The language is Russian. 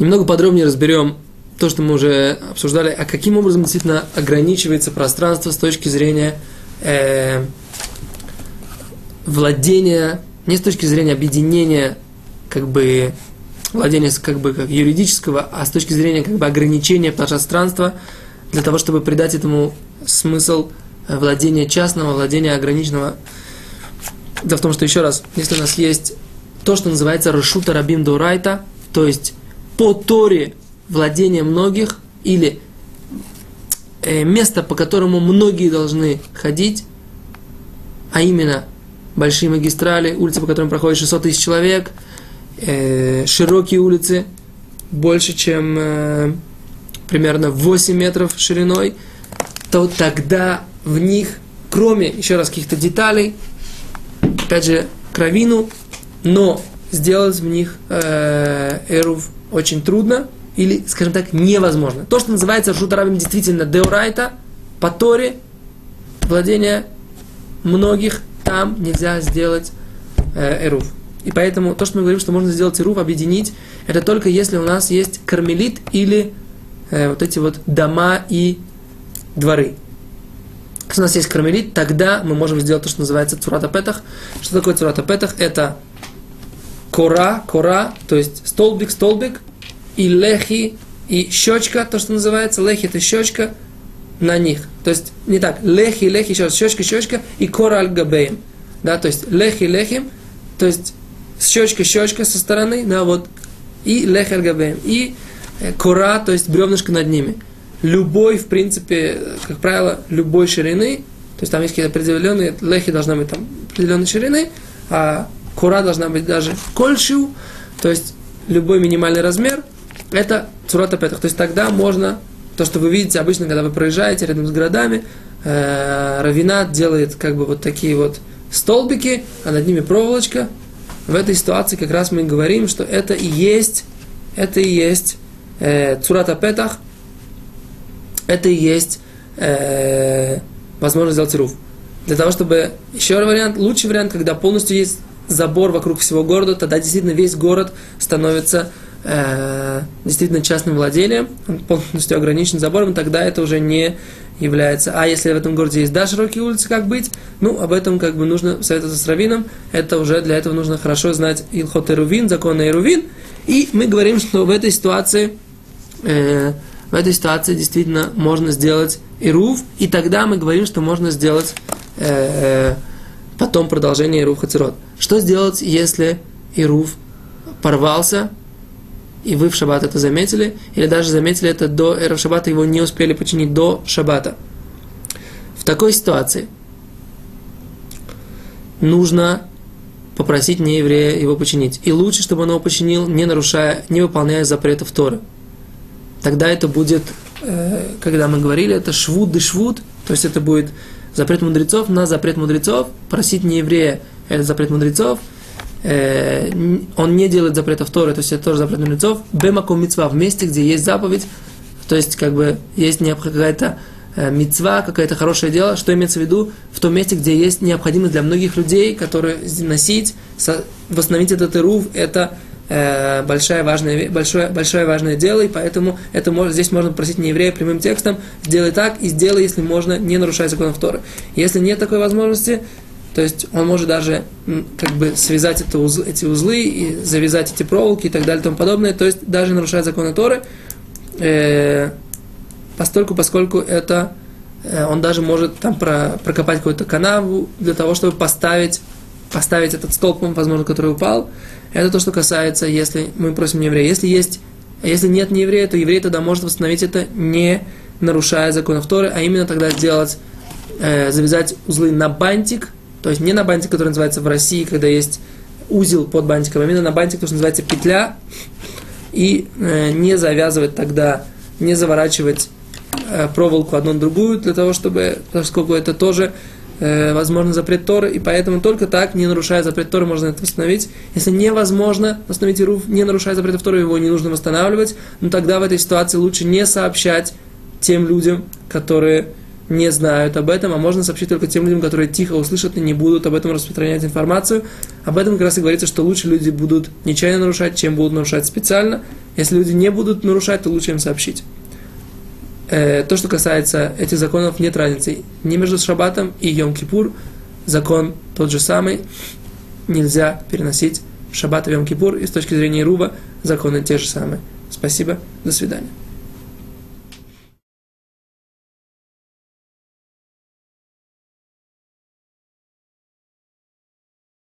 немного подробнее разберем то, что мы уже обсуждали, а каким образом действительно ограничивается пространство с точки зрения э, владения, не с точки зрения объединения, как бы владения как бы как юридического, а с точки зрения как бы ограничения пространства для того, чтобы придать этому смысл э, владения частного, владения ограниченного. Дело в том, что еще раз, если у нас есть то, что называется Рашута Рабим Дурайта, то есть по Торе владение многих или э, место, по которому многие должны ходить, а именно большие магистрали, улицы, по которым проходит 600 тысяч человек, э, широкие улицы, больше, чем э, примерно 8 метров шириной, то тогда в них, кроме еще раз каких-то деталей, опять же, кровину, но сделать в них э, эрув очень трудно или, скажем так, невозможно. То, что называется шутарабим действительно деурайта, по Торе, владение многих, там нельзя сделать э, эрув. И поэтому то, что мы говорим, что можно сделать эрув, объединить, это только если у нас есть кармелит или э, вот эти вот дома и дворы. Если у нас есть кармелит, тогда мы можем сделать то, что называется цурата петах. Что такое цурата петах? Это кора, кора, то есть столбик, столбик, и лехи, и щечка, то, что называется, лехи это щечка на них. То есть не так, лехи, лехи, еще раз, щечка, щечка, и кора аль габеем. Да, то есть лехи, лехи, то есть щечка, щечка со стороны, да, вот, и лехи аль габеем, и э, кора, то есть бревнышко над ними. Любой, в принципе, как правило, любой ширины, то есть там есть какие-то определенные, лехи должна быть там определенной ширины, а кура должна быть даже кольшиу, то есть любой минимальный размер, это цурата петах. То есть тогда можно, то, что вы видите обычно, когда вы проезжаете рядом с городами, э, равинат делает как бы вот такие вот столбики, а над ними проволочка. В этой ситуации как раз мы говорим, что это и есть, это и есть э, цурата петах, это и есть э, возможность сделать руф. Для того, чтобы еще вариант, лучший вариант, когда полностью есть забор вокруг всего города, тогда действительно весь город становится э, действительно частным владением, он полностью ограничен забором, тогда это уже не является. А если в этом городе есть да, широкие улицы, как быть? Ну, об этом как бы нужно советоваться с раввином. Это уже для этого нужно хорошо знать Илхот Эрувин, закон Эрувин. И мы говорим, что в этой ситуации, э, в этой ситуации действительно можно сделать Ирув, и тогда мы говорим, что можно сделать э, потом продолжение Ирув Хацерот. Что сделать, если Ирув порвался, и вы в шаббат это заметили, или даже заметили это до эра шаббата, его не успели починить до шаббата. В такой ситуации нужно попросить нееврея его починить. И лучше, чтобы он его починил, не нарушая, не выполняя запретов Торы. Тогда это будет, э, когда мы говорили, это швуд и швуд, то есть это будет запрет мудрецов на запрет мудрецов, просить нееврея это запрет мудрецов, э, он не делает запретов Торы, то есть это тоже запрет мудрецов, бемаком мецва, в месте, где есть заповедь, то есть как бы есть какая-то э, мецва, какое-то хорошее дело, что имеется в виду? В том месте, где есть необходимость для многих людей, которые носить, восстановить этот ирув, это э, большое, важное, большое, большое важное дело, и поэтому это может, здесь можно просить не еврея прямым текстом, сделай так и сделай, если можно, не нарушая законов Торы. Если нет такой возможности, то есть он может даже как бы связать это уз, эти узлы и завязать эти проволоки и так далее и тому подобное. То есть даже нарушая законы Торы, э, постольку, поскольку это э, он даже может там про, прокопать какую-то канаву для того, чтобы поставить, поставить этот столб, возможно, который упал. Это то, что касается, если мы просим еврея. Если есть, если нет не еврея, то еврей тогда может восстановить это, не нарушая законов Торы, а именно тогда сделать, э, завязать узлы на бантик – то есть не на бантик, который называется в России, когда есть узел под бантиком, а именно на бантик, который называется петля, и э, не завязывать тогда, не заворачивать э, проволоку одну на другую, для того, чтобы, поскольку это тоже э, возможно запрет Торы, и поэтому только так, не нарушая запрет Торы, можно это восстановить. Если невозможно восстановить руф, не нарушая запрет Торы, его не нужно восстанавливать, но тогда в этой ситуации лучше не сообщать тем людям, которые не знают об этом, а можно сообщить только тем людям, которые тихо услышат и не будут об этом распространять информацию. Об этом как раз и говорится, что лучше люди будут нечаянно нарушать, чем будут нарушать специально. Если люди не будут нарушать, то лучше им сообщить. Э, то, что касается этих законов, нет разницы ни между Шаббатом и Йом-Кипур. Закон тот же самый. Нельзя переносить Шаббат и Йом-Кипур. И с точки зрения Рува законы те же самые. Спасибо. До свидания.